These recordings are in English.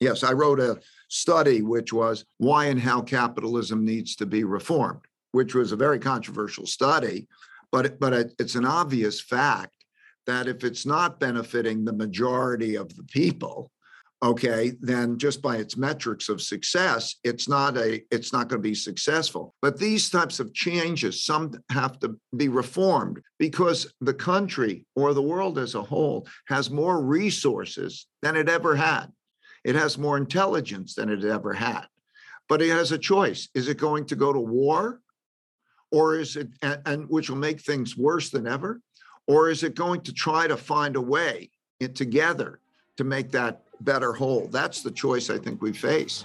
Yes, I wrote a study which was why and how capitalism needs to be reformed, which was a very controversial study, but but it's an obvious fact that if it's not benefiting the majority of the people, okay then just by its metrics of success it's not a it's not going to be successful. But these types of changes some have to be reformed because the country or the world as a whole has more resources than it ever had it has more intelligence than it ever had but it has a choice is it going to go to war or is it and, and which will make things worse than ever or is it going to try to find a way together to make that better whole. That's the choice I think we face.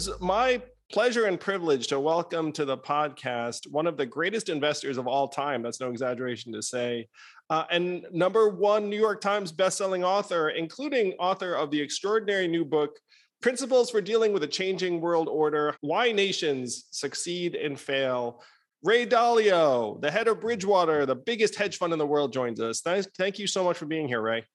Is my pleasure and privilege to welcome to the podcast one of the greatest investors of all time. That's no exaggeration to say. Uh, and number one New York Times bestselling author, including author of the extraordinary new book, Principles for Dealing with a Changing World Order Why Nations Succeed and Fail. Ray Dalio, the head of Bridgewater, the biggest hedge fund in the world, joins us. Thank you so much for being here, Ray.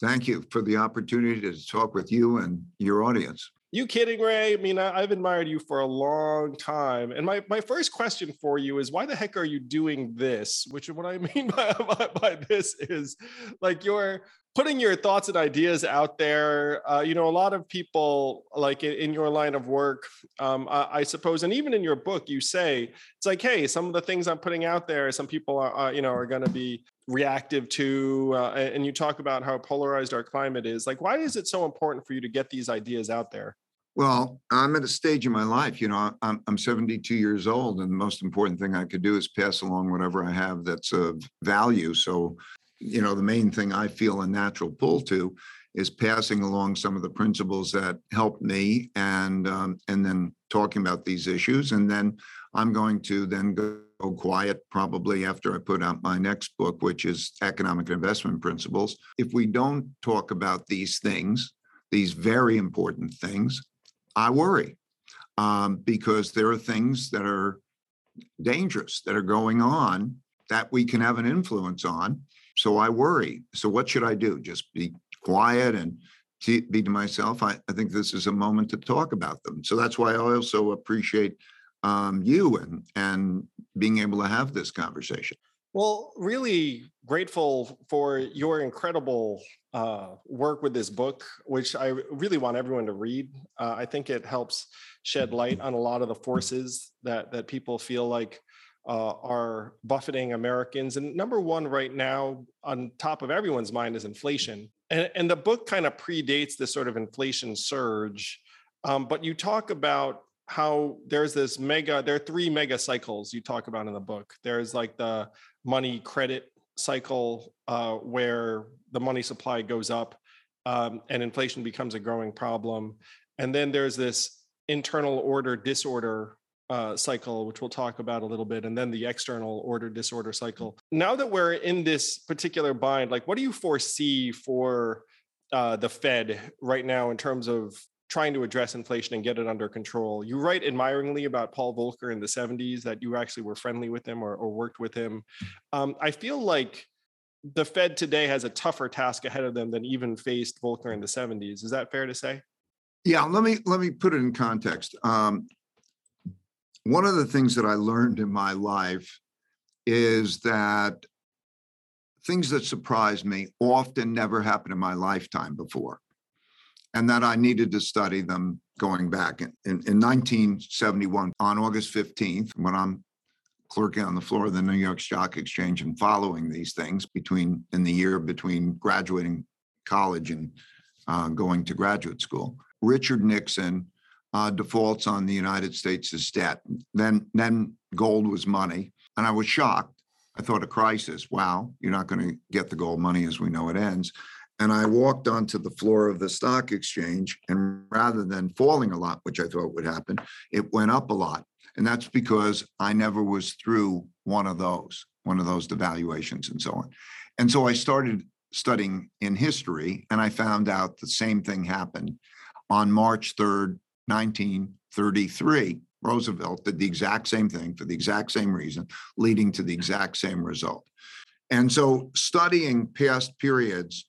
Thank you for the opportunity to talk with you and your audience. You kidding, Ray? I mean, I, have admired you for a long time. And my, my first question for you is why the heck are you doing this? Which is what I mean by, by, by this is like you're putting your thoughts and ideas out there. Uh, you know, a lot of people like in, in your line of work, um, I, I, suppose, and even in your book, you say it's like, hey, some of the things I'm putting out there, some people are, you know, are going to be reactive to uh, and you talk about how polarized our climate is like why is it so important for you to get these ideas out there? Well i'm at a stage in my life you know i'm, I'm 72 years old and the most important thing i could do is pass along whatever i have that's of value. So you know the main thing i feel a natural pull to is passing along some of the principles that helped me and um, and then talking about these issues and then i'm going to then go go quiet probably after I put out my next book, which is Economic Investment Principles. If we don't talk about these things, these very important things, I worry um, because there are things that are dangerous that are going on that we can have an influence on. So I worry. So what should I do? Just be quiet and be to myself. I, I think this is a moment to talk about them. So that's why I also appreciate um, you and and being able to have this conversation. Well, really grateful for your incredible uh, work with this book, which I really want everyone to read. Uh, I think it helps shed light on a lot of the forces that that people feel like uh, are buffeting Americans. And number one right now, on top of everyone's mind, is inflation. And, and the book kind of predates this sort of inflation surge. Um, but you talk about how there's this mega there are three mega cycles you talk about in the book. There's like the money credit cycle uh, where the money supply goes up um, and inflation becomes a growing problem. And then there's this internal order disorder uh, cycle which we'll talk about a little bit and then the external order disorder cycle. Now that we're in this particular bind like what do you foresee for uh, the fed right now in terms of trying to address inflation and get it under control. You write admiringly about Paul Volcker in the 70s that you actually were friendly with him or, or worked with him. Um, I feel like the Fed today has a tougher task ahead of them than even faced Volcker in the 70s. Is that fair to say? Yeah, let me let me put it in context. Um, one of the things that I learned in my life is that things that surprise me often never happened in my lifetime before and that I needed to study them going back. In, in, in 1971, on August 15th, when I'm clerking on the floor of the New York Stock Exchange and following these things between in the year between graduating college and uh, going to graduate school, Richard Nixon uh, defaults on the United States' debt. Then, then gold was money, and I was shocked. I thought a crisis. Wow, you're not going to get the gold money as we know it ends. And I walked onto the floor of the stock exchange, and rather than falling a lot, which I thought would happen, it went up a lot. And that's because I never was through one of those. one of those devaluations and so on. And so I started studying in history and I found out the same thing happened on March 3rd, 1933. Roosevelt did the exact same thing for the exact same reason, leading to the exact same result. And so studying past periods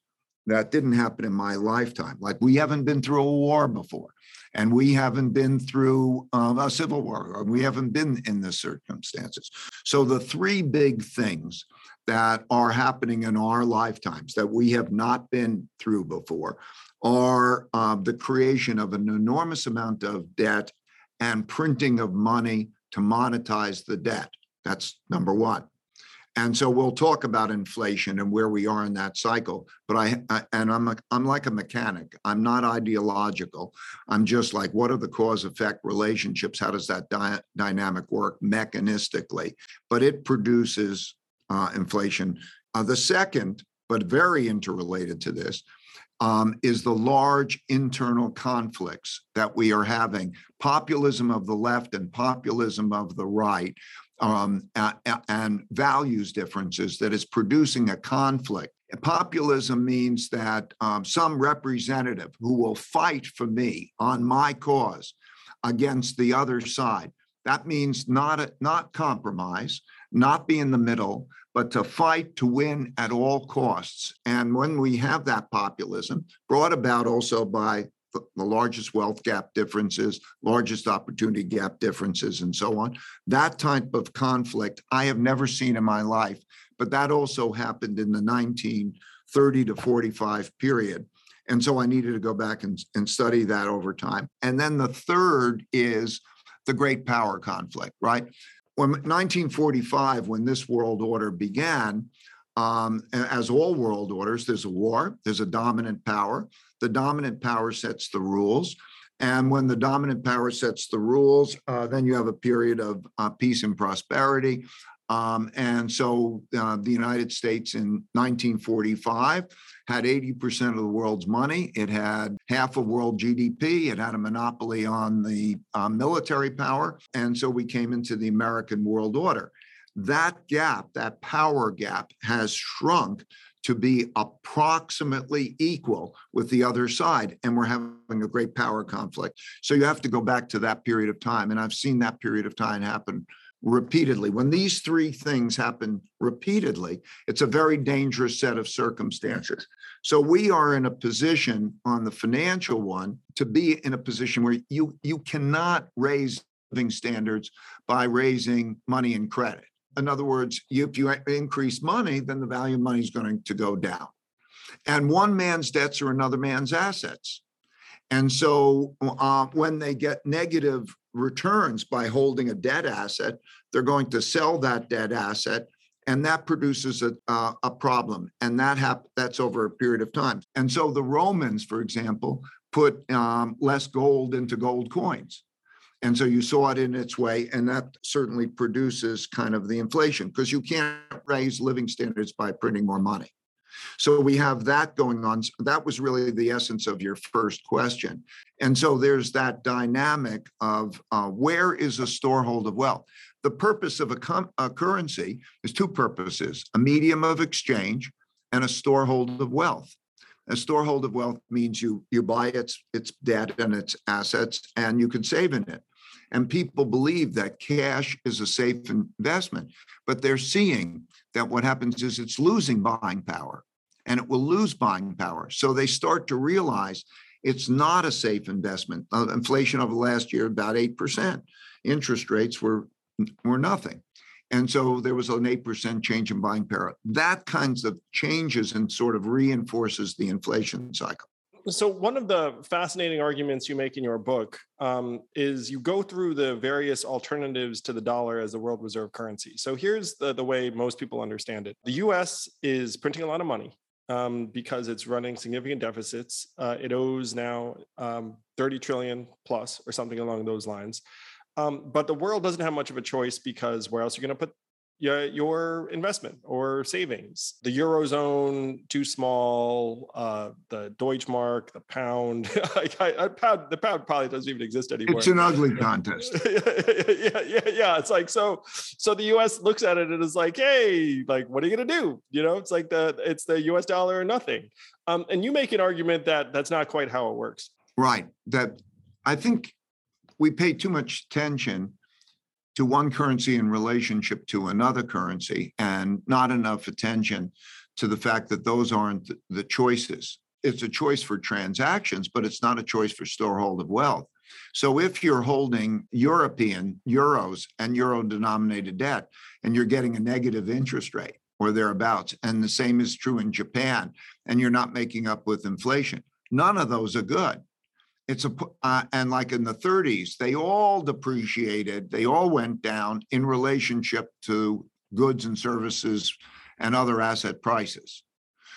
that didn't happen in my lifetime, like we haven't been through a war before, and we haven't been through um, a civil war, or we haven't been in the circumstances. So the three big things that are happening in our lifetimes that we have not been through before are uh, the creation of an enormous amount of debt and printing of money to monetize the debt. That's number one. And so we'll talk about inflation and where we are in that cycle. But I, I and I'm a, I'm like a mechanic. I'm not ideological. I'm just like, what are the cause effect relationships? How does that dy- dynamic work mechanistically? But it produces uh, inflation. Uh, the second, but very interrelated to this, um, is the large internal conflicts that we are having populism of the left and populism of the right um, and values differences that is producing a conflict. Populism means that um, some representative who will fight for me on my cause against the other side. That means not, a, not compromise, not be in the middle, but to fight to win at all costs. And when we have that populism, brought about also by the, largest wealth gap differences, largest opportunity gap differences, and so on, that type of conflict I have never seen in my life. But that also happened in the 1930 to 45 period. And so I needed to go back and, and study that over time. And then the third is the great power conflict, right? when 1945, when this world order began, um, as all world orders, there's a war, there's a dominant power. The dominant power sets the rules. And when the dominant power sets the rules, uh, then you have a period of uh, peace and prosperity. Um, and so uh, the United States in 1945 had 80% of the world's money. It had half of world GDP. It had a monopoly on the uh, military power. And so we came into the American world order. That gap, that power gap, has shrunk to be approximately equal with the other side. And we're having a great power conflict. So you have to go back to that period of time. And I've seen that period of time happen repeatedly. When these three things happen repeatedly, it's a very dangerous set of circumstances. So we are in a position on the financial one to be in a position where you you cannot raise living standards by raising money and credit. In other words, if you increase money, then the value of money is going to go down. And one man's debts are another man's assets. And so uh, when they get negative returns by holding a debt asset, they're going to sell that debt asset and that produces a, uh, a problem and that hap- that's over a period of time and so the romans for example put um, less gold into gold coins and so you saw it in its way and that certainly produces kind of the inflation because you can't raise living standards by printing more money so we have that going on. That was really the essence of your first question. And so there's that dynamic of uh, where is a storehold of wealth? The purpose of a, com- a currency is two purposes a medium of exchange and a storehold of wealth. A storehold of wealth means you you buy its its debt and its assets and you can save in it. And people believe that cash is a safe investment, but they're seeing that what happens is it's losing buying power and it will lose buying power. So they start to realize it's not a safe investment. Uh, inflation over the last year, about 8%. Interest rates were, were nothing. And so there was an 8% change in buying power. That kinds of changes and sort of reinforces the inflation cycle. So, one of the fascinating arguments you make in your book um, is you go through the various alternatives to the dollar as the world reserve currency. So, here's the, the way most people understand it the US is printing a lot of money um, because it's running significant deficits. Uh, it owes now um, 30 trillion plus or something along those lines. Um, but the world doesn't have much of a choice because where else are you going to put your, your investment or savings. The eurozone too small. Uh, the Deutschmark, the pound. I, I, pound. The pound probably doesn't even exist anymore. It's an ugly contest. yeah, yeah, yeah. It's like so. So the U.S. looks at it and is like, "Hey, like, what are you gonna do?" You know, it's like the it's the U.S. dollar or nothing. Um, and you make an argument that that's not quite how it works. Right. That I think we pay too much attention to one currency in relationship to another currency and not enough attention to the fact that those aren't the choices. It's a choice for transactions, but it's not a choice for storehold of wealth. So if you're holding European euros and euro denominated debt and you're getting a negative interest rate or thereabouts, and the same is true in Japan, and you're not making up with inflation, none of those are good it's a uh, and like in the 30s they all depreciated they all went down in relationship to goods and services and other asset prices.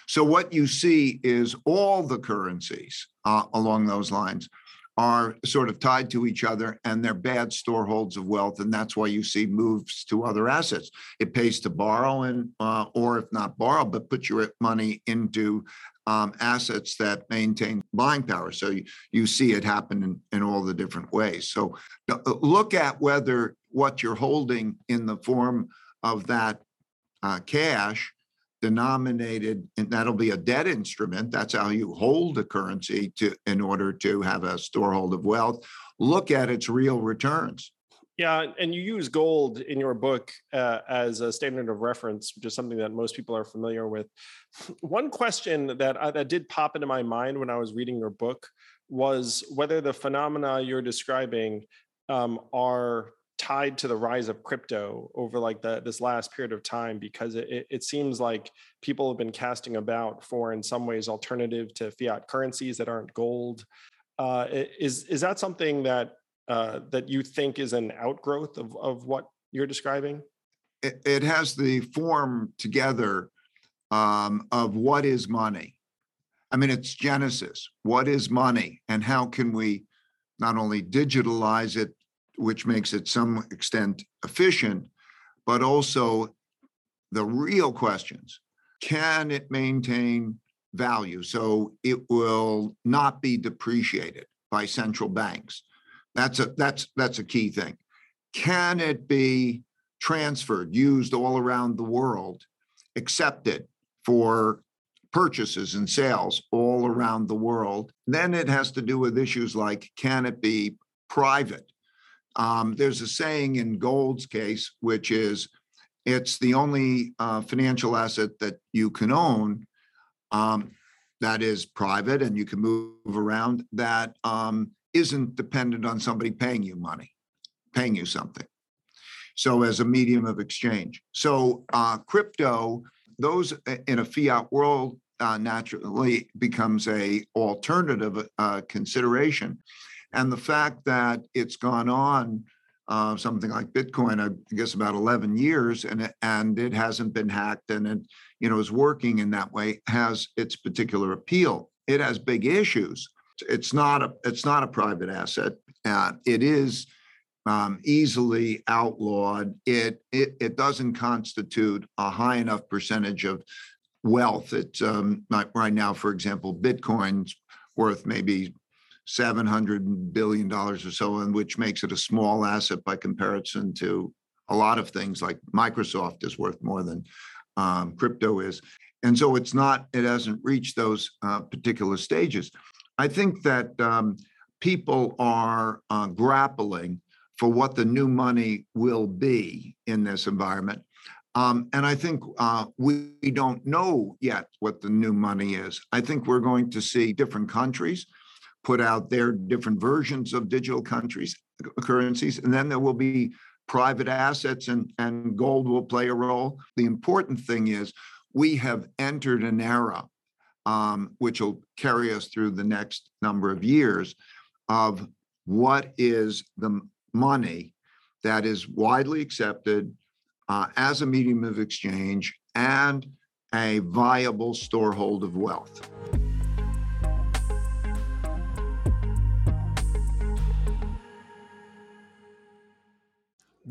So what you see is all the currencies uh, along those lines are sort of tied to each other and they're bad storeholds of wealth and that's why you see moves to other assets it pays to borrow and uh, or if not borrow but put your money into um, assets that maintain buying power. So you, you see it happen in, in all the different ways. So uh, look at whether what you're holding in the form of that uh, cash denominated, and that'll be a debt instrument. That's how you hold a currency to in order to have a storehold of wealth. Look at its real returns. Yeah, and you use gold in your book uh, as a standard of reference, which is something that most people are familiar with. One question that I, that did pop into my mind when I was reading your book was whether the phenomena you're describing um, are tied to the rise of crypto over like the this last period of time because it, it seems like people have been casting about for in some ways alternative to fiat currencies that aren't gold uh, is is that something that uh, that you think is an outgrowth of, of what you're describing? It, it has the form together um, of what is money. I mean, it's Genesis. What is money? And how can we not only digitalize it, which makes it some extent efficient, but also the real questions can it maintain value so it will not be depreciated by central banks? That's a that's that's a key thing. Can it be transferred, used all around the world, accepted for purchases and sales all around the world? Then it has to do with issues like can it be private? Um, there's a saying in Gold's case, which is it's the only uh, financial asset that you can own um, that is private and you can move around that um, isn't dependent on somebody paying you money, paying you something. So as a medium of exchange. So uh, crypto, those in a fiat world uh, naturally becomes a alternative uh, consideration. And the fact that it's gone on uh, something like Bitcoin, I guess about 11 years, and it, and it hasn't been hacked, and it you know is working in that way, has its particular appeal. It has big issues it's not a it's not a private asset. Uh, it is um, easily outlawed. It, it it doesn't constitute a high enough percentage of wealth. It's um, right now, for example, Bitcoin's worth maybe seven hundred billion dollars or so, and which makes it a small asset by comparison to a lot of things like Microsoft is worth more than um, crypto is. And so it's not, it hasn't reached those uh, particular stages. I think that um, people are uh, grappling for what the new money will be in this environment. Um, and I think uh, we, we don't know yet what the new money is. I think we're going to see different countries put out their different versions of digital countries currencies, and then there will be private assets and, and gold will play a role. The important thing is we have entered an era um, which will carry us through the next number of years, of what is the money that is widely accepted uh, as a medium of exchange and a viable storehold of wealth.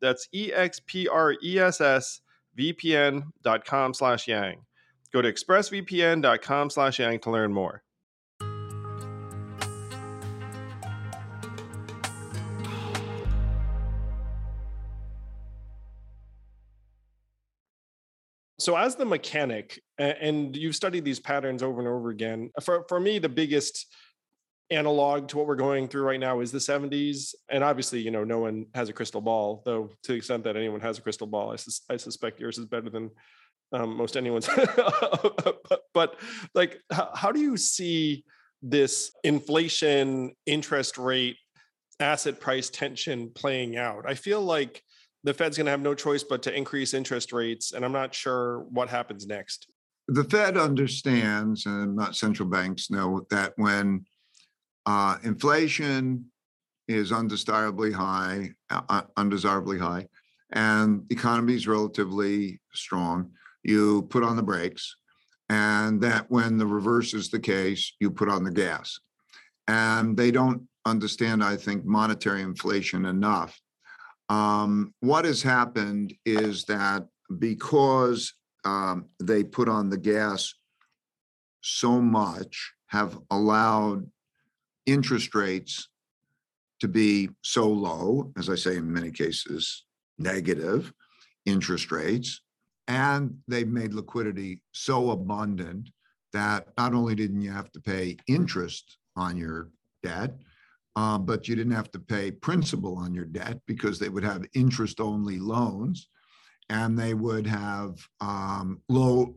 That's E-X-P-R-E-S-S vpn.com slash yang. Go to expressvpn.com slash yang to learn more. so as the mechanic and you've studied these patterns over and over again for, for me the biggest analog to what we're going through right now is the 70s and obviously you know no one has a crystal ball though to the extent that anyone has a crystal ball i, sus- I suspect yours is better than um, most anyone's but, but, like how, how do you see this inflation interest rate asset price tension playing out i feel like the Fed's going to have no choice but to increase interest rates, and I'm not sure what happens next. The Fed understands, and not central banks know that when uh, inflation is undesirably high, uh, undesirably high, and the economy is relatively strong, you put on the brakes, and that when the reverse is the case, you put on the gas. And they don't understand, I think, monetary inflation enough um, what has happened is that because um, they put on the gas so much, have allowed interest rates to be so low, as I say, in many cases, negative interest rates. And they've made liquidity so abundant that not only didn't you have to pay interest on your debt, uh, but you didn't have to pay principal on your debt because they would have interest only loans and they would have um, low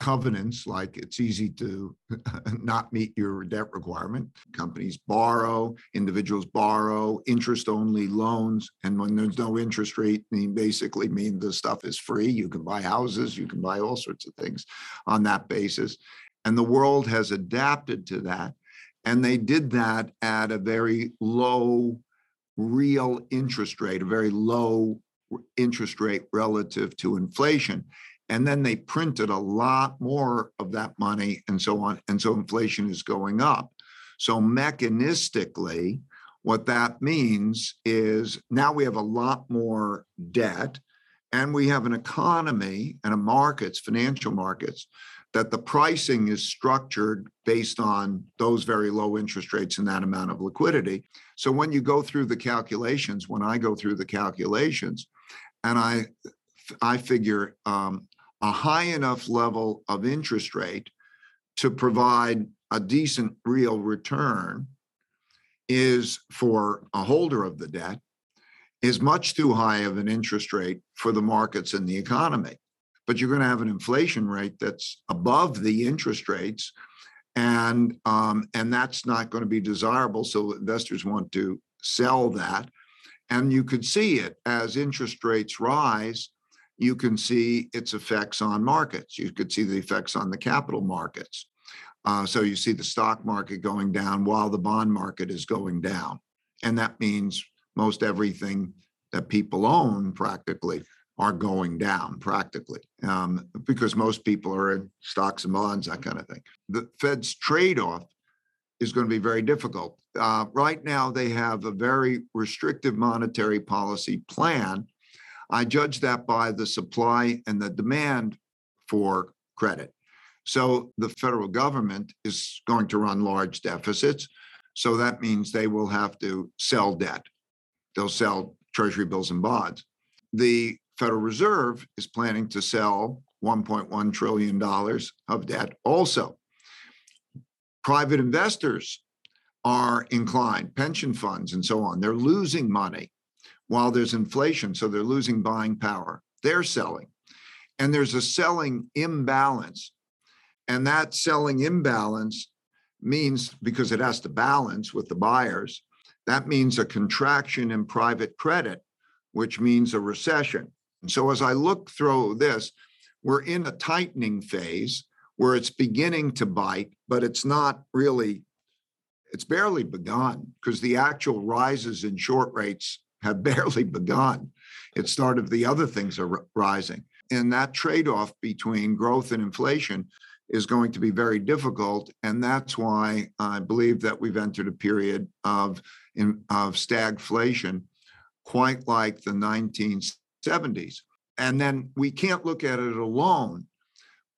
covenants like it's easy to not meet your debt requirement. Companies borrow individuals borrow interest only loans. And when there's no interest rate mean basically mean the stuff is free. You can buy houses you can buy all sorts of things on that basis. And the world has adapted to that. And they did that at a very low real interest rate, a very low interest rate relative to inflation. And then they printed a lot more of that money and so on. And so inflation is going up. So mechanistically, what that means is now we have a lot more debt and we have an economy and a markets, financial markets, that the pricing is structured based on those very low interest rates and that amount of liquidity. So when you go through the calculations, when I go through the calculations, and I I figure um, a high enough level of interest rate to provide a decent real return is for a holder of the debt is much too high of an interest rate for the markets and the economy. But you're going to have an inflation rate that's above the interest rates and um, and that's not going to be desirable so investors want to sell that. And you could see it as interest rates rise you can see its effects on markets you could see the effects on the capital markets uh, so you see the stock market going down while the bond market is going down and that means most everything that people own practically are going down practically um, because most people are in stocks and bonds, that kind of thing. The Fed's trade off is going to be very difficult. Uh, right now, they have a very restrictive monetary policy plan. I judge that by the supply and the demand for credit. So the federal government is going to run large deficits. So that means they will have to sell debt. They'll sell treasury bills and bonds. The Federal Reserve is planning to sell $1.1 trillion of debt also. Private investors are inclined, pension funds and so on, they're losing money while there's inflation. So they're losing buying power. They're selling. And there's a selling imbalance. And that selling imbalance means because it has to balance with the buyers, that means a contraction in private credit, which means a recession. And so as I look through this, we're in a tightening phase where it's beginning to bite, but it's not really, it's barely begun because the actual rises in short rates have barely begun. It started, the other things are rising. And that trade off between growth and inflation is going to be very difficult. And that's why I believe that we've entered a period of, of stagflation, quite like the 1970s. And then we can't look at it alone.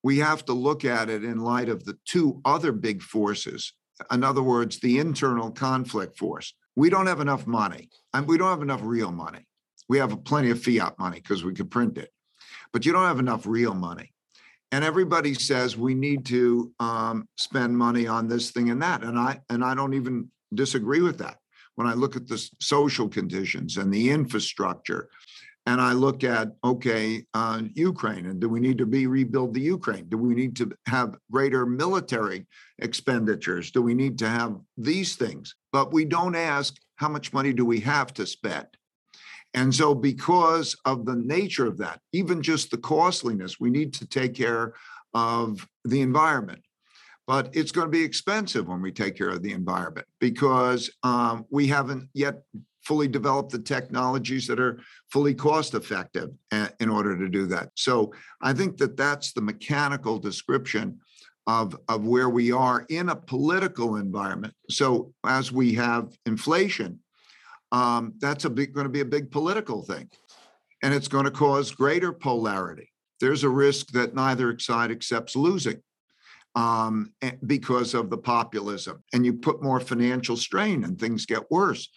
We have to look at it in light of the two other big forces. In other words, the internal conflict force. We don't have enough money, and we don't have enough real money. We have plenty of fiat money because we could print it, but you don't have enough real money. And everybody says we need to um, spend money on this thing and that and i and i don't even disagree with that. When i look at the social conditions and the infrastructure and i look at okay uh, ukraine and do we need to be rebuild the ukraine? Do we need to have greater military expenditures? Do we need to have these things but we don't ask how much money do we have to spend and so, because of the nature of that, even just the costliness, we need to take care of the environment. But it's going to be expensive when we take care of the environment because um, we haven't yet fully developed the technologies that are fully cost effective in order to do that. So I think that that's the mechanical description of, of where we are in a political environment. So as we have inflation, um, that's going to be a big political thing. And it's going to cause greater polarity. There's a risk that neither side accepts losing um, because of the populism. And you put more financial strain and things get worse.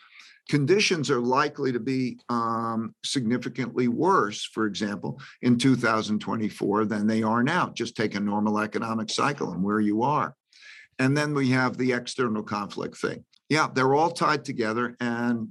Conditions are likely to be um, significantly worse, for example, in 2024 than they are now. Just take a normal economic cycle and where you are. And then we have the external conflict thing yeah, they're all tied together and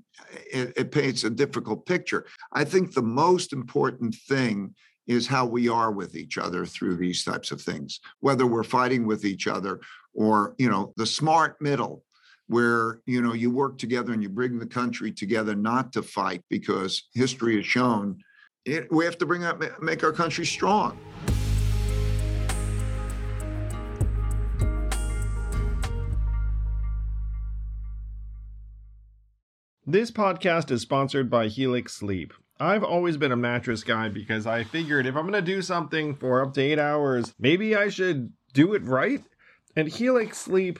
it, it, paints a difficult picture. I think the most important thing is how we are with each other through these types of things, whether we're fighting with each other or, you know, the smart middle where, you know, you work together and you bring the country together not to fight because history has shown it, we have to bring up, make our country strong. This podcast is sponsored by Helix Sleep. I've always been a mattress guy because I figured if I'm going to do something for up to eight hours, maybe I should do it right. And Helix Sleep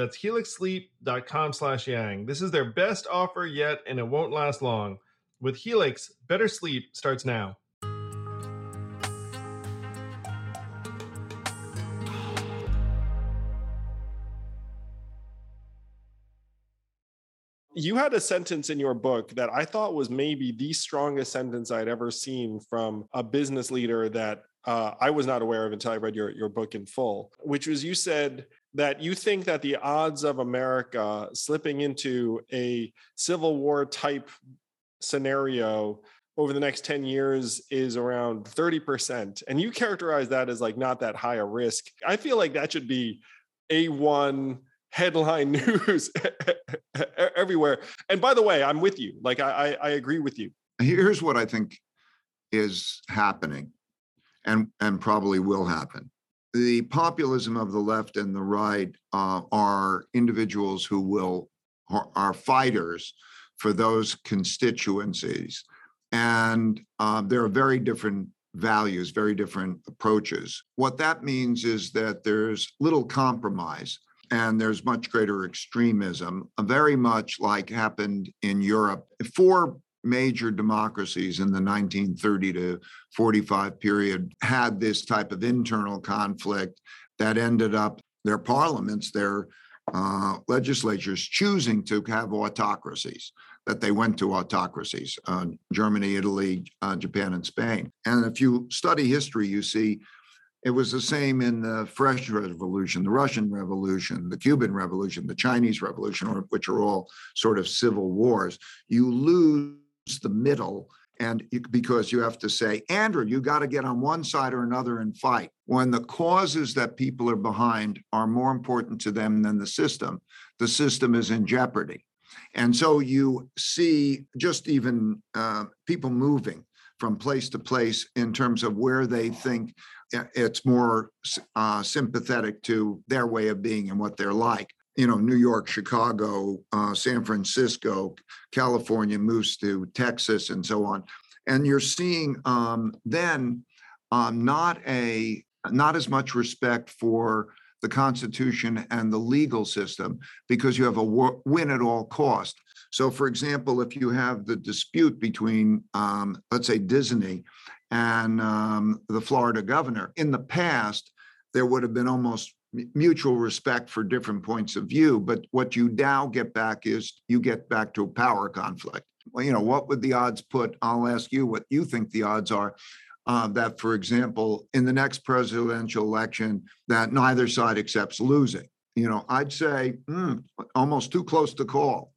That's helixsleep.com slash yang. This is their best offer yet, and it won't last long. With Helix, better sleep starts now. You had a sentence in your book that I thought was maybe the strongest sentence I'd ever seen from a business leader that uh, I was not aware of until I read your, your book in full, which was you said, that you think that the odds of America slipping into a civil war type scenario over the next 10 years is around 30%. And you characterize that as like not that high a risk. I feel like that should be A1 headline news everywhere. And by the way, I'm with you. Like I, I, I agree with you. Here's what I think is happening and, and probably will happen. The populism of the left and the right uh, are individuals who will are, fighters for those constituencies. And uh, there are very different values, very different approaches. What that means is that there's little compromise and there's much greater extremism, uh, very much like happened in Europe. Four major democracies in the 1930 to 45 period had this type of internal conflict that ended up their parliaments, their uh, legislatures choosing to have autocracies that they went to autocracies uh, Germany, Italy, uh, Japan, and Spain. And if you study history, you see it was the same in the French Revolution, the Russian Revolution, the Cuban Revolution, the Chinese Revolution, which are all sort of civil wars. You lose the middle and because you have to say, Andrew, you got to get on one side or another and fight. When the causes that people are behind are more important to them than the system, the system is in jeopardy. And so you see just even uh, people moving from place to place in terms of where they think it's more uh, sympathetic to their way of being and what they're like. You know, New York, Chicago, uh, San Francisco, California moves to Texas, and so on. And you're seeing um, then um, not a not as much respect for the Constitution and the legal system because you have a win at all cost. So, for example, if you have the dispute between, um, let's say, Disney and um, the Florida governor, in the past, there would have been almost mutual respect for different points of view. But what you now get back is you get back to a power conflict. Well, you know, what would the odds put? I'll ask you what you think the odds are uh, that, for example, in the next presidential election, that neither side accepts losing. You know, I'd say mm, almost too close to call.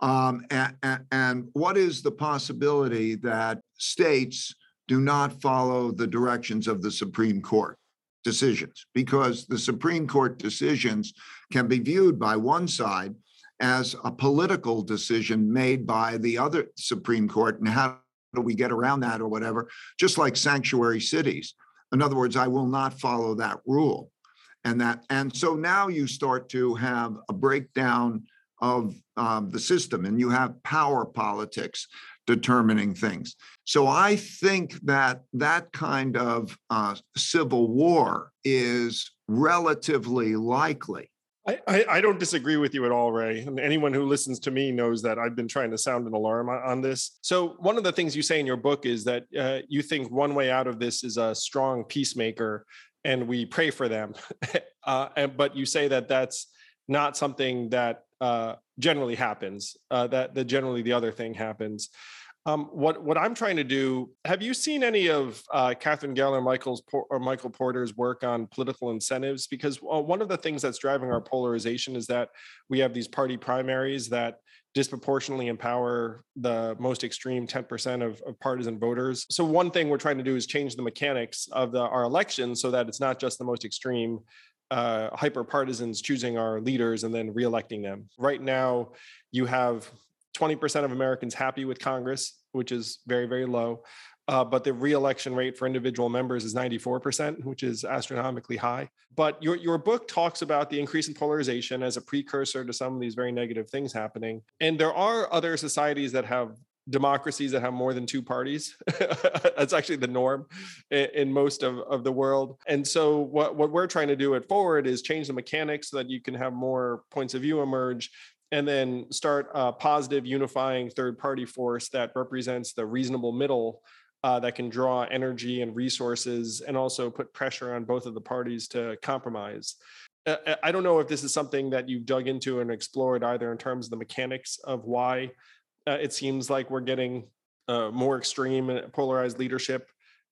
Um, and, and what is the possibility that states do not follow the directions of the Supreme Court decisions? Because the Supreme Court decisions can be viewed by one side as a political decision made by the other Supreme Court, and how do we get around that or whatever, just like sanctuary cities. In other words, I will not follow that rule. And that, and so now you start to have a breakdown of um, the system and you have power politics determining things. So I think that that kind of uh, civil war is relatively likely. I, I, don't disagree with you at all, Ray. And anyone who listens to me knows that I've been trying to sound an alarm on, this. So, one of the things you say in your book is that uh, you think one way out of this is a strong peacemaker, and we pray for them. uh, and, but you say that that's not something that uh, generally happens. Uh, that that generally the other thing happens. Um, what what I'm trying to do. Have you seen any of uh, Katherine Gehl, Michael's or Michael Porter's work on political incentives? Because uh, one of the things that's driving our polarization is that we have these party primaries that disproportionately empower the most extreme 10% of, of, partisan voters. So one thing we're trying to do is change the mechanics of the, our elections so that it's not just the most extreme uh, hyper partisans choosing our leaders and then reelecting them. Right now, you have 20% of Americans happy with Congress, which is very, very low. Uh, but the reelection rate for individual members is 94%, which is astronomically high. But your, your book talks about the increase in polarization as a precursor to some of these very negative things happening. And there are other societies that have democracies that have more than two parties. That's actually the norm in, in, most of, of the world. And so, what, what we're trying to do at Forward is change the mechanics so that you can have more points of view emerge and then start a positive unifying third party force that represents the reasonable middle uh, that can draw energy and resources and also put pressure on both of the parties to compromise. uh, uh, I don't know if this is something that you've dug into and explored either in terms of the mechanics of why uh, it seems like we're getting uh, more extreme and polarized leadership,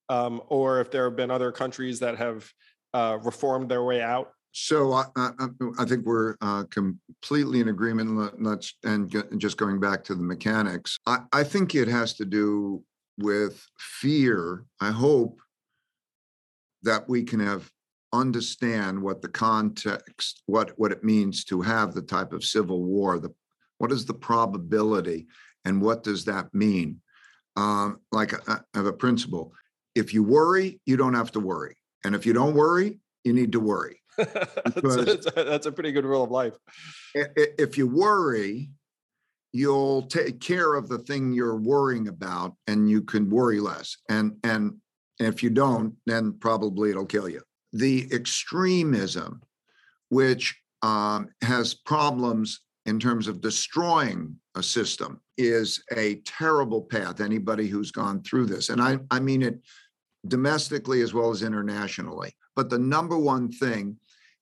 um, or if there have been other countries that have uh, reformed their way out. So I, I, I- think we're uh, completely in agreement. Let- Let's, and just going back to the mechanics, I, I think it has to do with fear. I hope that we can have, understand what the context, what, what it means to have the type of civil war, the, what is the probability and what does that mean? Um, Like I have a principle, if you worry, you don't have to worry. And if you don't worry, you need to worry. that's, that's a, pretty good rule of life. if you worry, you'll take care of the thing you're worrying about and you can worry less. And, and if you don't, then probably it'll kill you. The extremism, which um, has problems in terms of destroying a system, is a terrible path. Anybody who's gone through this, and I, I mean it domestically as well as internationally. But the number one thing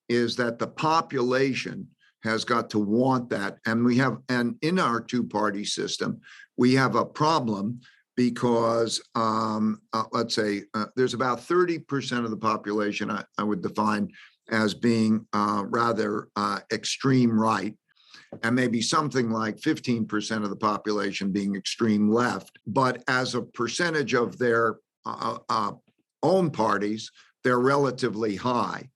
is that the population has got to want that. And we have, and in our two-party system, we have a problem because, um, uh, let's say, uh, there's about thirty percent of the population I, I would define as being uh, rather uh, extreme right, and maybe something like fifteen percent of the population being extreme left. But as a percentage of their uh, uh, own parties, they're relatively high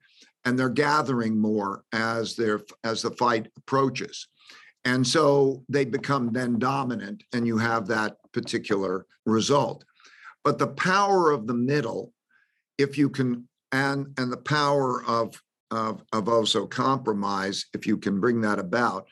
and they're gathering more as they're as the fight approaches. And so they become then dominant and you have that particular result. But the power of the middle if you can and and the power of of, of also compromise if you can bring that about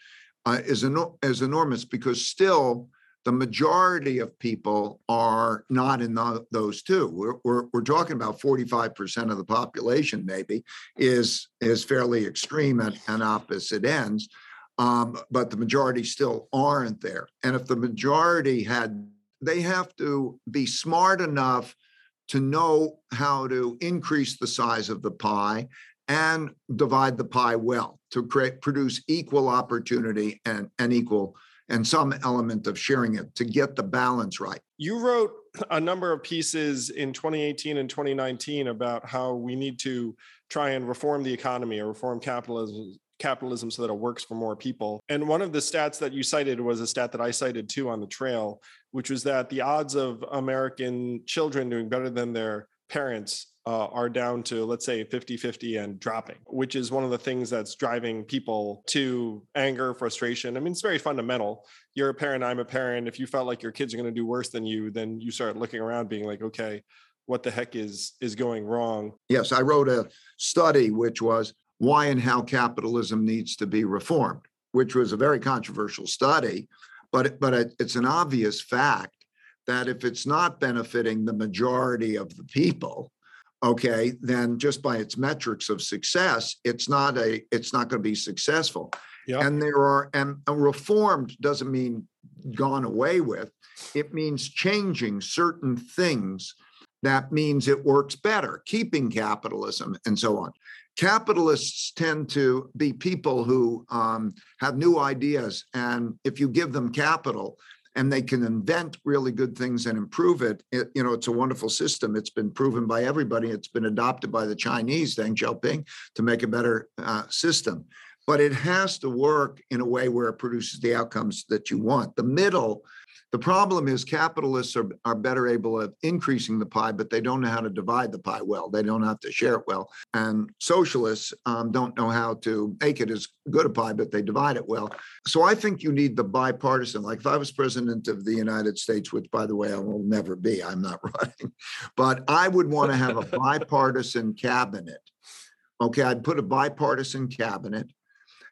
uh, is, is enormous because still the majority of people are not in tho- those two. We're, we're, we're talking about 45% of the population maybe is, is fairly extreme at, at opposite ends. Um, but the majority still aren't there. And if the majority had, they have to be smart enough to know how to increase the size of the pie and divide the pie well to create, produce equal opportunity and, and equal and some element of sharing it to get the balance right. You wrote a number of pieces in 2018 and 2019 about how we need to try and reform the economy or reform capitalism capitalism so that it works for more people. And one of the stats that you cited was a stat that I cited too on the trail, which was that the odds of American children doing better than their parents uh, are down to let's say 50-50 and dropping which is one of the things that's driving people to anger frustration. I mean it's very fundamental. You're a parent i'm a parent. If you felt like your kids are going to do worse than you then you start looking around being like okay what the heck is is going wrong? Yes, I wrote a study which was why and how capitalism needs to be reformed, which was a very controversial study, but but it- it's an obvious fact that if it's not benefiting the majority of the people, okay, then just by its metrics of success, it's not a it's not going to be successful. Yeah. And there are and and reformed doesn't mean gone away with. It means changing certain things that means it works better, keeping capitalism and so on. Capitalists tend to be people who um, have new ideas, and if you give them capital and they can invent really good things and improve it, it you know, it's a wonderful system. It's been proven by everybody. It's been adopted by the Chinese, Deng Xiaoping, to make a better uh, system. But it has to work in a way where it produces the outcomes that you want. The middle the problem is capitalists are, are better able at increasing the pie, but they don't know how to divide the pie well. They don't have to share it well. And socialists um, don't know how to make it as good a pie, but they divide it well. So I think you need the bipartisan. Like if I was president of the United States, which by the way, I will never be, I'm not running, but I would want to have a bipartisan cabinet. Okay, I'd put a bipartisan cabinet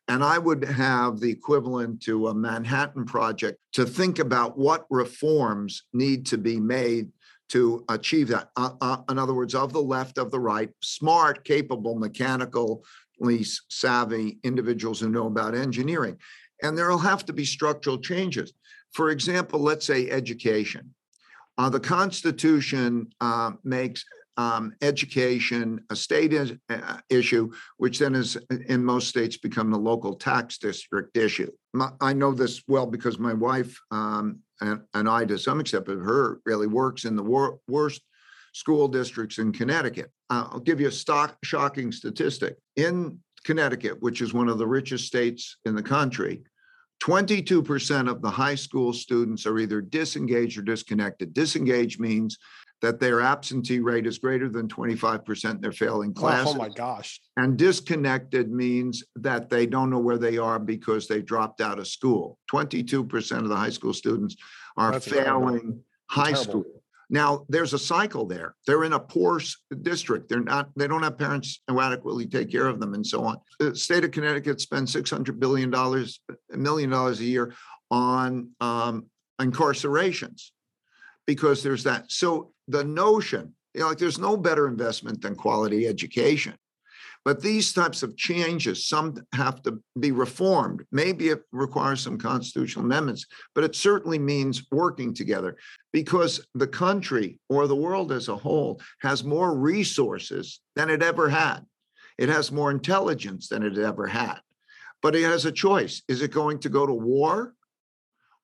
and I would have the equivalent to a Manhattan Project to think about what reforms need to be made to achieve that. Uh, uh, in other words, of the left, of the right, smart, capable, mechanically savvy individuals who know about engineering. And there will have to be structural changes. For example, let's say education. Uh, the Constitution uh, makes um, education, a state is, uh, issue, which then is uh, in most states become the local tax district issue. My- I know this well because my wife um, and, and I, to some extent, but her really works in the wor- worst school districts in Connecticut. Uh, I'll give you a stock shocking statistic. In Connecticut, which is one of the richest states in the country, 22% of the high school students are either disengaged or disconnected. Disengaged means that their absentee rate is greater than 25%. They're failing Oh, classes. Oh my gosh. And disconnected means that they don't know where they are because they dropped out of school. Twenty-two percent of the high school students are That's failing high Terrible. school. Now, there's a cycle there. They're in a poor district. They're not, they don't have parents who adequately take care of them and so on. The state of Connecticut spends six hundred billion dollars, a million dollars a year on um, incarcerations because there's that. So the notion, you know, like there's no better investment than quality education. But these types of changes, some have to be reformed. Maybe it requires some constitutional amendments, but it certainly means working together because the country or the world as a whole has more resources than it ever had. It has more intelligence than it ever had. But it has a choice. Is it going to go to war?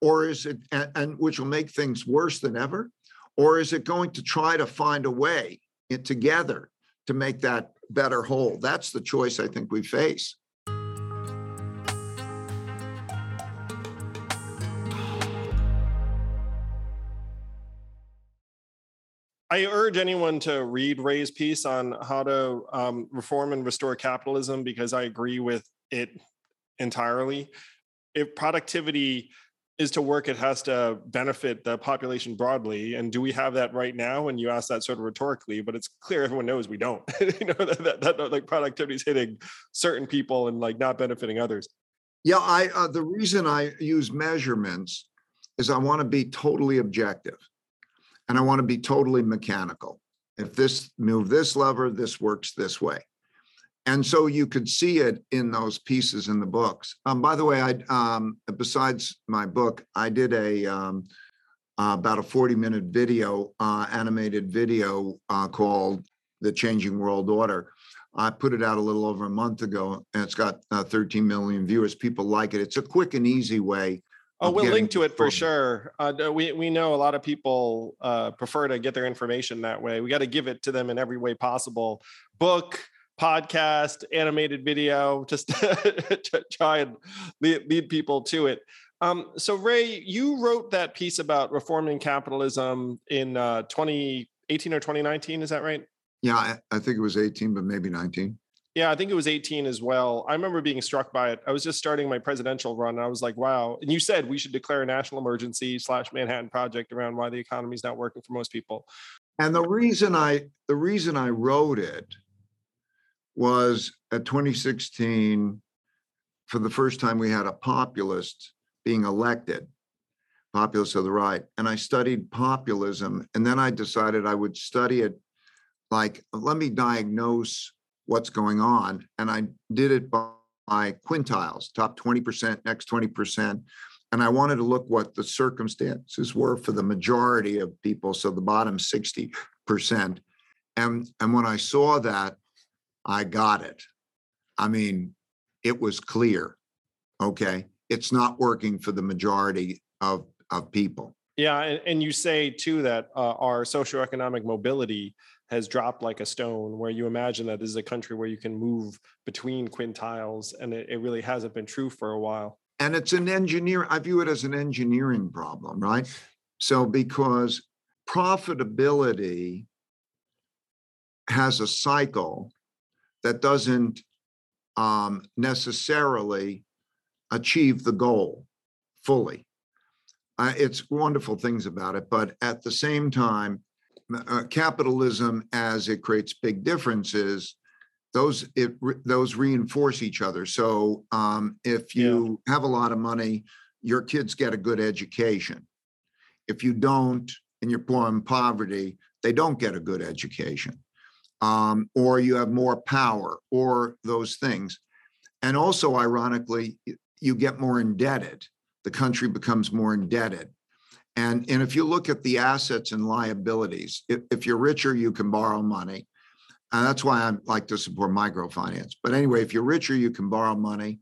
Or is it, and, and which will make things worse than ever? Or is it going to try to find a way it together to make that better whole? That's the choice I think we face. I urge anyone to read Ray's piece on how to um, reform and restore capitalism because I agree with it entirely. If productivity is to work, it has to benefit the population broadly. And do we have that right now? And you ask that sort of rhetorically, but it's clear everyone knows we don't. you know that, that, that like productivity is hitting certain people and like not benefiting others. Yeah, I uh, the reason I use measurements is I want to be totally objective and I want to be totally mechanical. If this move this lever, this works this way. And so you could see it in those pieces in the books. Um, by the way, I um, besides my book, I did a um, uh, about a 40 minute video, uh, animated video uh, called The Changing World Order. I put it out a little over a month ago and it's got uh, 13 million viewers. People like it. It's a quick and easy way. Oh, we'll link to it for sure. Uh, we we know a lot of people uh, prefer to get their information that way. We got to give it to them in every way possible. Book, podcast, animated video, just to try and lead, lead people to it. Um, so Ray, you wrote that piece about reforming capitalism in uh, 2018 or 2019. Is that right? Yeah, I, I think it was 18, but maybe 19. Yeah, I think it was 18 as well. I remember being struck by it. I was just starting my presidential run. And I was like, wow. And you said we should declare a national emergency slash Manhattan Project around why the economy is not working for most people. And the reason I the reason I wrote it was at 2016, for the first time, we had a populist being elected, populist of the right. And I studied populism, and then I decided I would study it like, let me diagnose what's going on. And I did it by, by quintiles, top 20%, next 20%. And I wanted to look what the circumstances were for the majority of people. So the bottom 60%. And, and when I saw that, I got it. I mean, it was clear. Okay. It's not working for the majority of, of people. Yeah, and, and you say too that uh, our socioeconomic mobility has dropped like a stone. Where you imagine that this is a country where you can move between quintiles, and it, it really hasn't been true for a while. And it's an engineer, I view it as an engineering problem, right? So because profitability has a cycle that doesn't um, necessarily achieve the goal fully. Uh, it's wonderful things about it, but at the same time, uh, capitalism, as it creates big differences, those it those reinforce each other. So um, if Yeah. you have a lot of money, your kids get a good education. If you don't, and you're poor in poverty, they don't get a good education. Um, or you have more power, or those things. And also, ironically, you get more indebted. The country becomes more indebted. And, and if you look at the assets and liabilities, if, if you're richer, you can borrow money. And that's why I like to support microfinance. But anyway, if you're richer, you can borrow money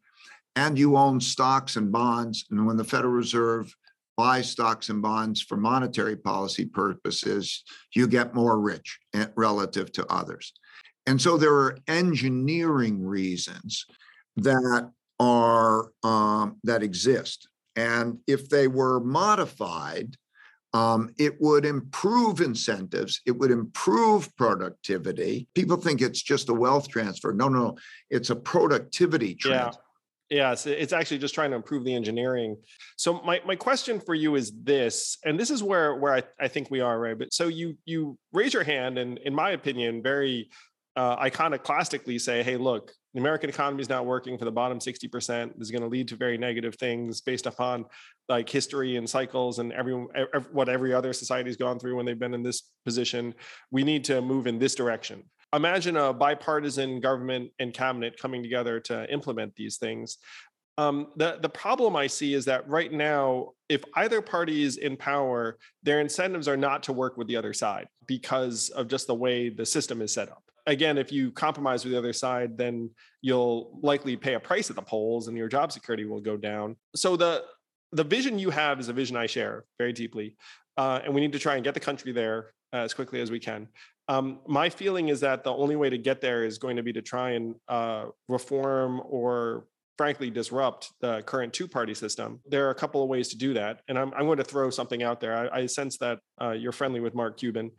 and you own stocks and bonds. And when the Federal Reserve buys stocks and bonds for monetary policy purposes, you get more rich eh, relative to others. And so there are engineering reasons that are um, that exist. And if they were modified, um, it would improve incentives. It would improve productivity. People think it's just a wealth transfer. No, no, it's a productivity transfer. Yeah. Yes, it's actually just trying to improve the engineering. So my, my question for you is this, and this is where where I, I think we are, right? But so you you raise your hand and in my opinion, very uh, iconoclastically say, hey, look, the American economy is not working for the bottom 60%. This is going to lead to very negative things based upon like history and cycles and every, what every other society has gone through when they've been in this position. We need to move in this direction. Imagine a bipartisan government and cabinet coming together to implement these things. Um, the the problem I see is that right now, if either party is in power, their incentives are not to work with the other side because of just the way the system is set up again, if you compromise with the other side, then you'll likely pay a price at the polls and your job security will go down. So the the vision you have is a vision I share very deeply. Uh, and we need to try and get the country there as quickly as we can. Um, my feeling is that the only way to get there is going to be to try and uh, reform or frankly disrupt the current two-party system. There are a couple of ways to do that, and I'm, I'm going to throw something out there. I, I sense that uh, you're friendly with Mark Cuban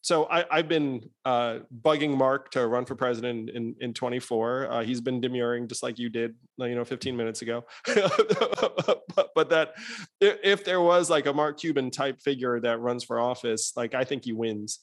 so I, have been uh, bugging Mark to run for president in in 24. Uh, he's been demurring just like you did, you know, 15 minutes ago. but, but, that if there was like a Mark Cuban type figure that runs for office, like I think he wins,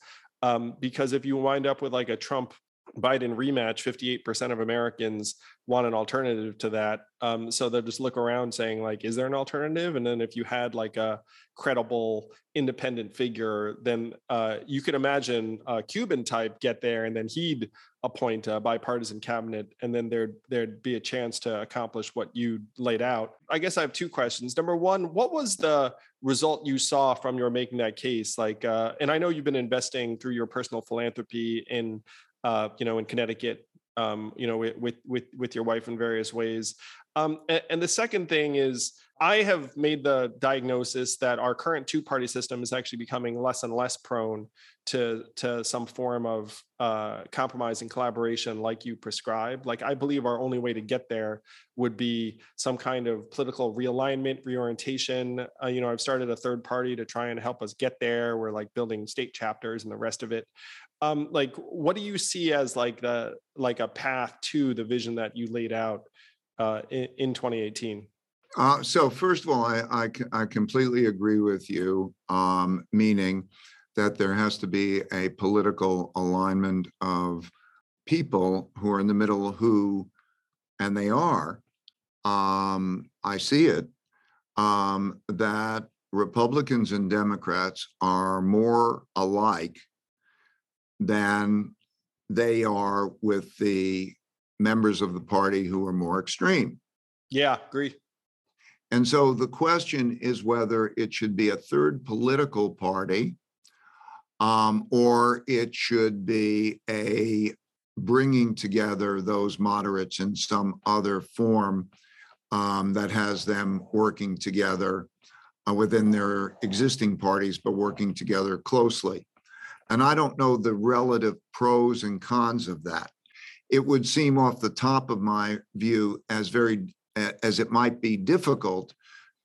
um, because if you wind up with like a Trump Biden rematch, 58% of Americans want an alternative to that. Um, so they'll just look around saying, like, is there an alternative? And then if you had like a credible independent figure, then uh, you could imagine a Cuban type get there and then he'd appoint a bipartisan cabinet and then there'd there'd be a chance to accomplish what you laid out. I guess I have two questions. Number one, what was the result you saw from your making that case? Like, uh, and I know you've been investing through your personal philanthropy in uh, you know, in Connecticut, um, you know, with with with your wife in various ways. Um, and, and, the second thing is, I have made the diagnosis that our current two-party system is actually becoming less and less prone to to some form of uh, compromise and collaboration, like you prescribe. Like I believe our only way to get there would be some kind of political realignment, reorientation. Uh, you know, I've started a third party to try and help us get there. We're like building state chapters and the rest of it um like what do you see as like the like a path to the vision that you laid out uh in, in 2018 uh, so first of all, I, I, I completely agree with you, um, meaning that there has to be a political alignment of people who are in the middle who, and they are, um, I see it, um, that Republicans and Democrats are more alike than they are with the members of the party who are more extreme. Yeah, agree. And so the question is whether it should be a third political party um, or it should be a bringing together those moderates in some other form um, that has them working together uh, within their existing parties, but working together closely. And I don't know the relative pros and cons of that. It would seem off the top of my view as very as it might be difficult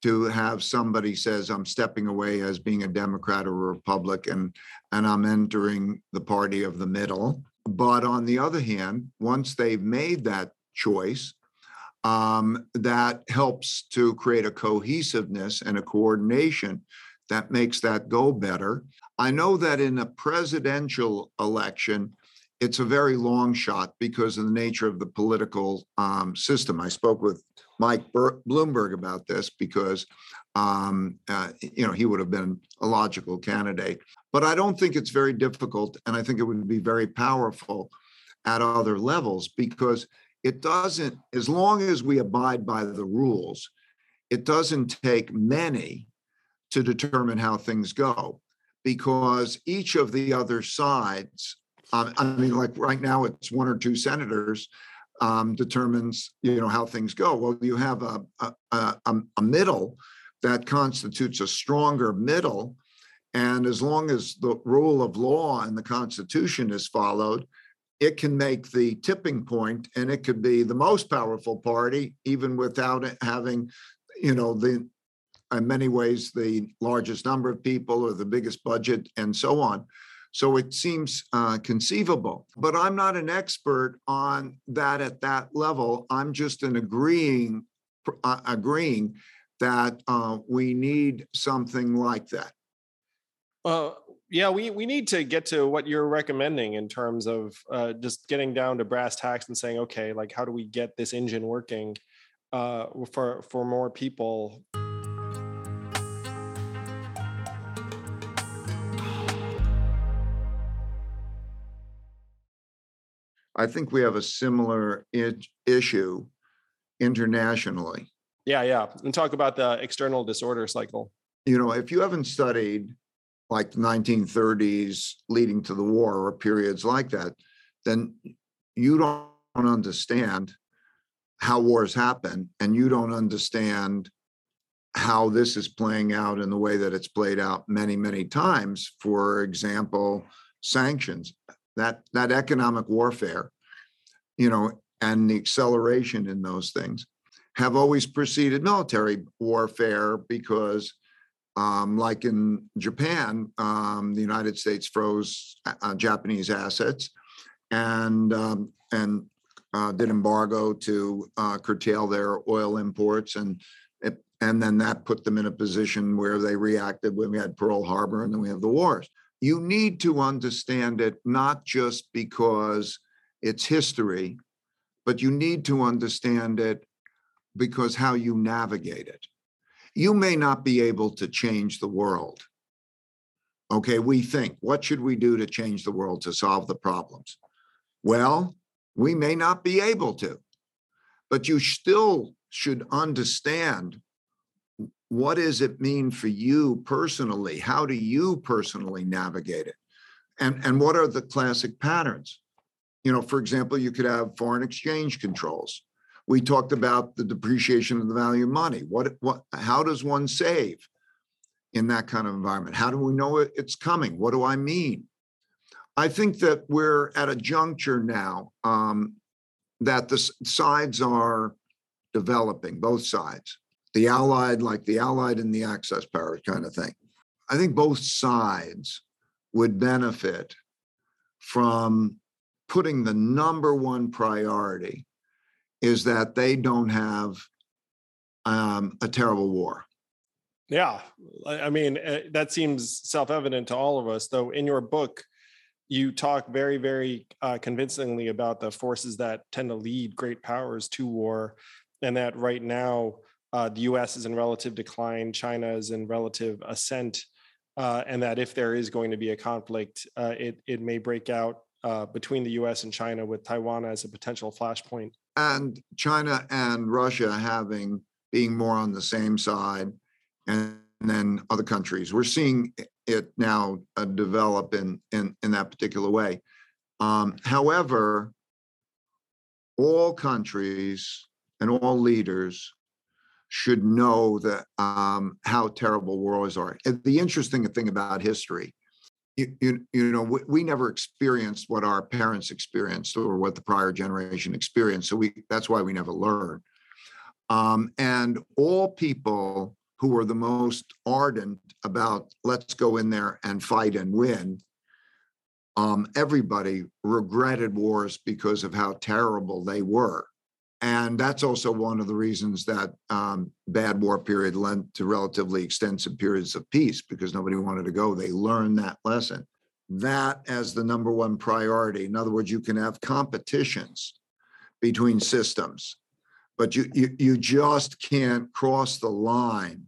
to have somebody says I'm stepping away as being a Democrat or a Republican and I'm entering the party of the middle. But on the other hand, once they've made that choice, um, that helps to create a cohesiveness and a coordination that makes that go better. I know that in a presidential election, it's a very long shot because of the nature of the political um, system. I spoke with Mike Ber- Bloomberg about this because, um, uh, you know, he would have been a logical candidate. But I don't think it's very difficult, and I think it would be very powerful at other levels because it doesn't, as long as we abide by the rules, it doesn't take many to determine how things go because each of the other sides, um, I mean, like right now it's one or two senators um, determines, you know, how things go. Well, you have a, a, a, a middle that constitutes a stronger middle. And as long as the rule of law and the Constitution is followed, it can make the tipping point and it could be the most powerful party, even without it having, you know, the in many ways the largest number of people or the biggest budget and so on. So it seems uh, conceivable, but I'm not an expert on that at that level. I'm just an agreeing, uh, agreeing that uh, we need something like that. Well, yeah, we, we need to get to what you're recommending in terms of uh, just getting down to brass tacks and saying, okay, like how do we get this engine working uh, for for more people? I think we have a similar issue internationally. Yeah, yeah. And talk about the external disorder cycle. You know, if you haven't studied like the 1930s leading to the war or periods like that, then you don't understand how wars happen and you don't understand how this is playing out in the way that it's played out many many times for example sanctions that that economic warfare, you know, and the acceleration in those things have always preceded military warfare because um, like in Japan, um, the United States froze uh, uh Japanese assets and um, and uh, did embargo to uh, curtail their oil imports, and and then that put them in a position where they reacted when we had Pearl Harbor, and then we have the wars you need to understand it not just because it's history, but you need to understand it because how you navigate it. You may not be able to change the world. Okay, we think, what should we do to change the world to solve the problems? Well, we may not be able to, but you still should understand what does it mean for you personally? How do you personally navigate it? And, and what are the classic patterns? You know, for example, you could have foreign exchange controls. We talked about the depreciation of the value of money. What, what, how does one save in that kind of environment? How do we know it's coming? What do I mean? I think that we're at a juncture now um, that the sides are developing, both sides the Allied, like the Allied and the Axis powers kind of thing. I think both sides would benefit from putting the number one priority is that they don't have um, a terrible war. Yeah, I mean eh, that seems self-evident to all of us. Though in your book, you talk very, very uh, convincingly about the forces that tend to lead great powers to war, and that right now uh, the US is in relative decline, China is in relative ascent, uh, and that if there is going to be a conflict, uh, it, it may break out uh, between the US and China with Taiwan as a potential flashpoint. And China and Russia having being more on the same side, and then other countries. We're seeing it now uh, develop in, in, in that particular way. Um, however, all countries and all leaders should know that um, how terrible wars are. And the interesting thing about history, you, you, you know, we, we, never experienced what our parents experienced or what the prior generation experienced. So we that's why we never learn. Um, and all people who were the most ardent about let's go in there and fight and win, um, everybody regretted wars because of how terrible they were. And that's also one of the reasons that um, bad war period led to relatively extensive periods of peace because nobody wanted to go. They learned that lesson. That as the number one priority. In other words, you can have competitions between systems, but you you, you just can't cross the line.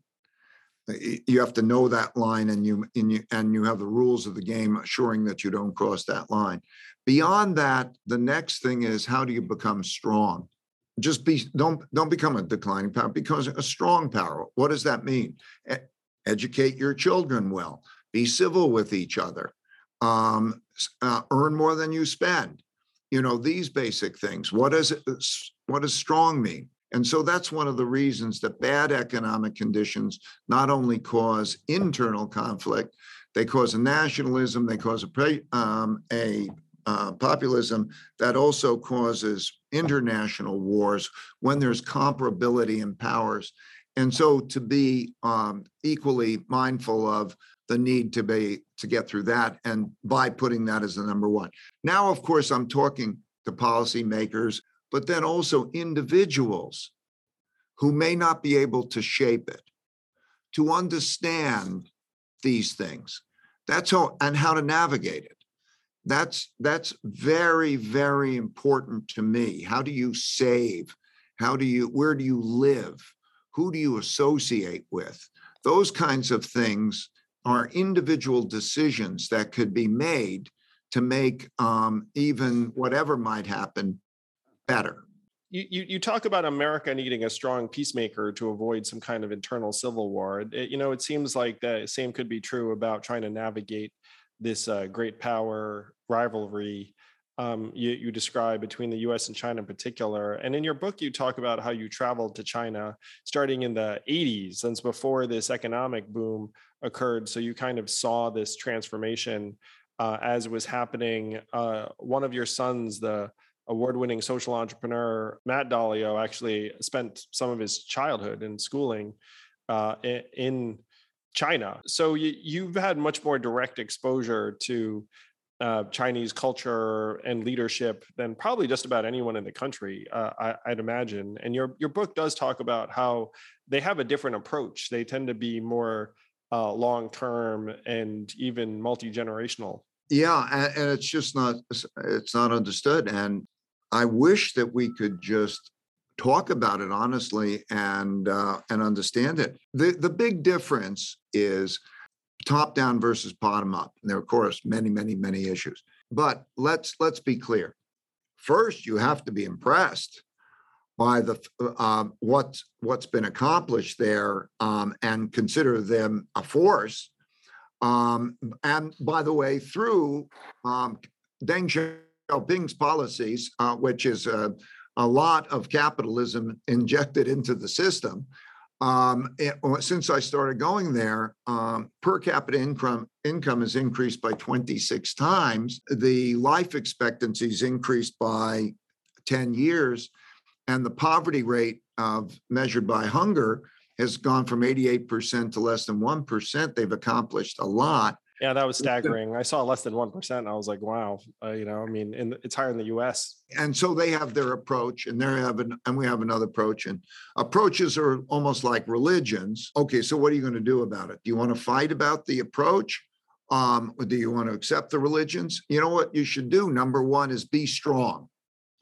You have to know that line, and you and you and you have the rules of the game assuring that you don't cross that line. Beyond that, the next thing is how do you become strong? Just be don't don't become a declining power become a strong power what does that mean educate your children well, be civil with each other, um, uh, earn more than you spend. You know these basic things. What does it, what does strong mean? And so that's one of the reasons that bad economic conditions not only cause internal conflict, they cause a nationalism, they cause a, um, a uh, populism that also causes international wars when there's comparability in powers. And so to be um, equally mindful of the need to be to get through that and by putting that as the number one. Now, of course, I'm talking to policymakers, but then also individuals who may not be able to shape it, to understand these things. That's how and how to navigate it that's that's very very important to me. How do you save? How do you where do you live? Who do you associate with? Those kinds of things are individual decisions that could be made to make um, even whatever might happen better. You, you, you talk about America needing a strong peacemaker to avoid some kind of internal civil war. It, you know, it seems like the same could be true about trying to navigate this uh, great power rivalry um, you, you, describe between the US and China in particular. And in your book, you talk about how you traveled to China starting in the 80s, since before this economic boom occurred. So you kind of saw this transformation uh, as was happening. Uh, one of your sons, the award winning social entrepreneur, Matt Dalio, actually spent some of his childhood and schooling uh, in China. So you, you've had much more direct exposure to uh, Chinese culture and leadership than probably just about anyone in the country, uh, I, would imagine. And your your book does talk about how they have a different approach. They tend to be more uh, long term and even multi generational. Yeah, and, and it's just not it's not understood. And I wish that we could just talk about it honestly and uh, and understand it. The the big difference is top down versus bottom up. And there are of course many many many issues. But let's let's be clear. First, you have to be impressed by the uh, what's what's been accomplished there um, and consider them a force. Um, and by the way, through um, Deng Xiaoping's policies, uh, which is uh, a lot of capitalism injected into the system. Um, it, since I started going there, um, per capita income income has increased by 26 times. The life expectancy has increased by 10 years, and the poverty rate of measured by hunger has gone from 88% to less than 1%. They've accomplished a lot. Yeah, that was staggering. I saw less than 1%. And I was like, wow, uh, you know, I mean, in, it's higher in the US. And so they have their approach and they have an, and we have another approach and approaches are almost like religions. Okay. So what are you going to do about it? Do you want to fight about the approach? Um, or do you want to accept the religions? You know what you should do? Number one is be strong.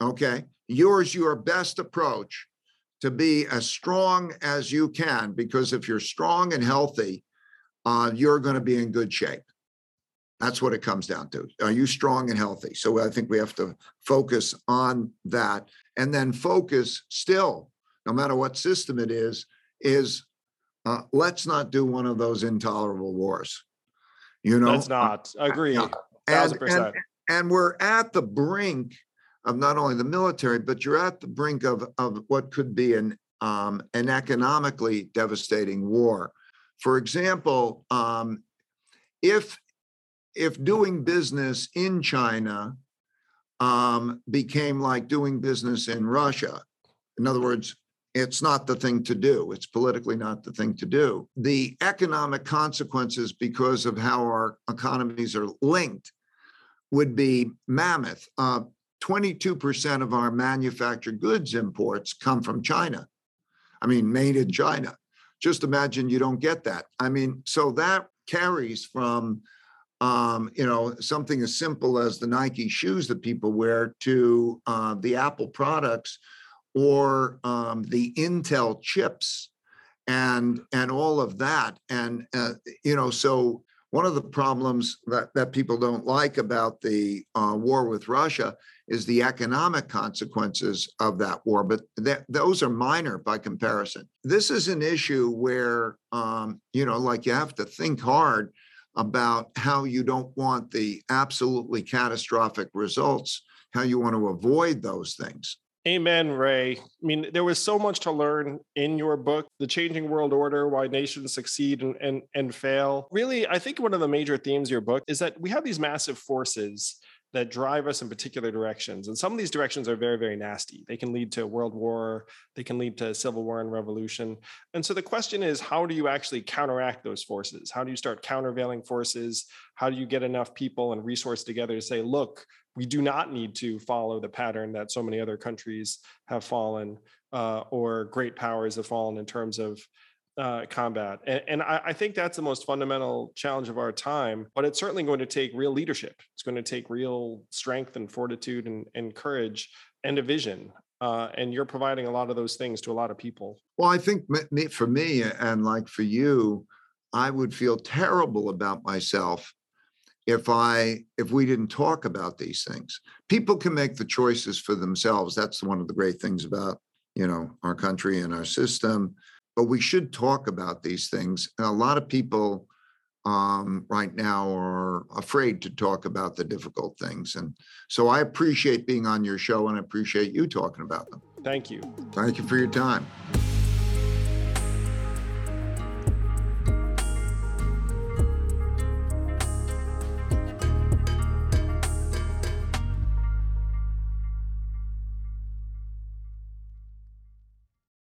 Okay. Yours, your best approach to be as strong as you can, because if you're strong and healthy, uh, you're going to be in good shape. That's what it comes down to. Are you strong and healthy? So I think we have to focus on that and then focus still, no matter what system it is, is uh, let's not do one of those intolerable wars. You know, let's not agree. Uh, and, and, and we're at the brink of not only the military, but you're at the brink of, of what could be an um, an economically devastating war. For example, um, if if doing business in China um, became like doing business in Russia, in other words, it's not the thing to do. It's politically not the thing to do. The economic consequences, because of how our economies are linked, would be mammoth. Uh, 22% of our manufactured goods imports come from China. I mean, made in China. Just imagine you don't get that. I mean, so that carries from um, you know, something as simple as the Nike shoes that people wear to uh, the Apple products or um, the Intel chips and and all of that. And uh, you know, so one of the problems that, that people don't like about the uh, war with Russia is the economic consequences of that war, but that, those are minor by comparison. This is an issue where, um, you know, like you have to think hard about how you don't want the absolutely catastrophic results, how you want to avoid those things. Amen, Ray. I mean, there was so much to learn in your book, The Changing World Order Why Nations Succeed and, and, and Fail. Really, I think one of the major themes of your book is that we have these massive forces that drive us in particular directions. And some of these directions are very, very nasty. They can lead to world war, they can lead to civil war and revolution. And so the question is how do you actually counteract those forces? How do you start countervailing forces? How do you get enough people and resource together to say, look, we do not need to follow the pattern that so many other countries have fallen uh, or great powers have fallen in terms of uh, combat. And, and I, I, think that's the most fundamental challenge of our time, but it's certainly going to take real leadership. It's going to take real strength and fortitude and, and courage and a vision. Uh, and you're providing a lot of those things to a lot of people. Well, I think for me and like for you, I would feel terrible about myself if I if we didn't talk about these things. People can make the choices for themselves. That's one of the great things about you know our country and our system but we should talk about these things. And a lot of people um, right now are afraid to talk about the difficult things. And so I appreciate being on your show and I appreciate you talking about them. Thank you. Thank you for your time.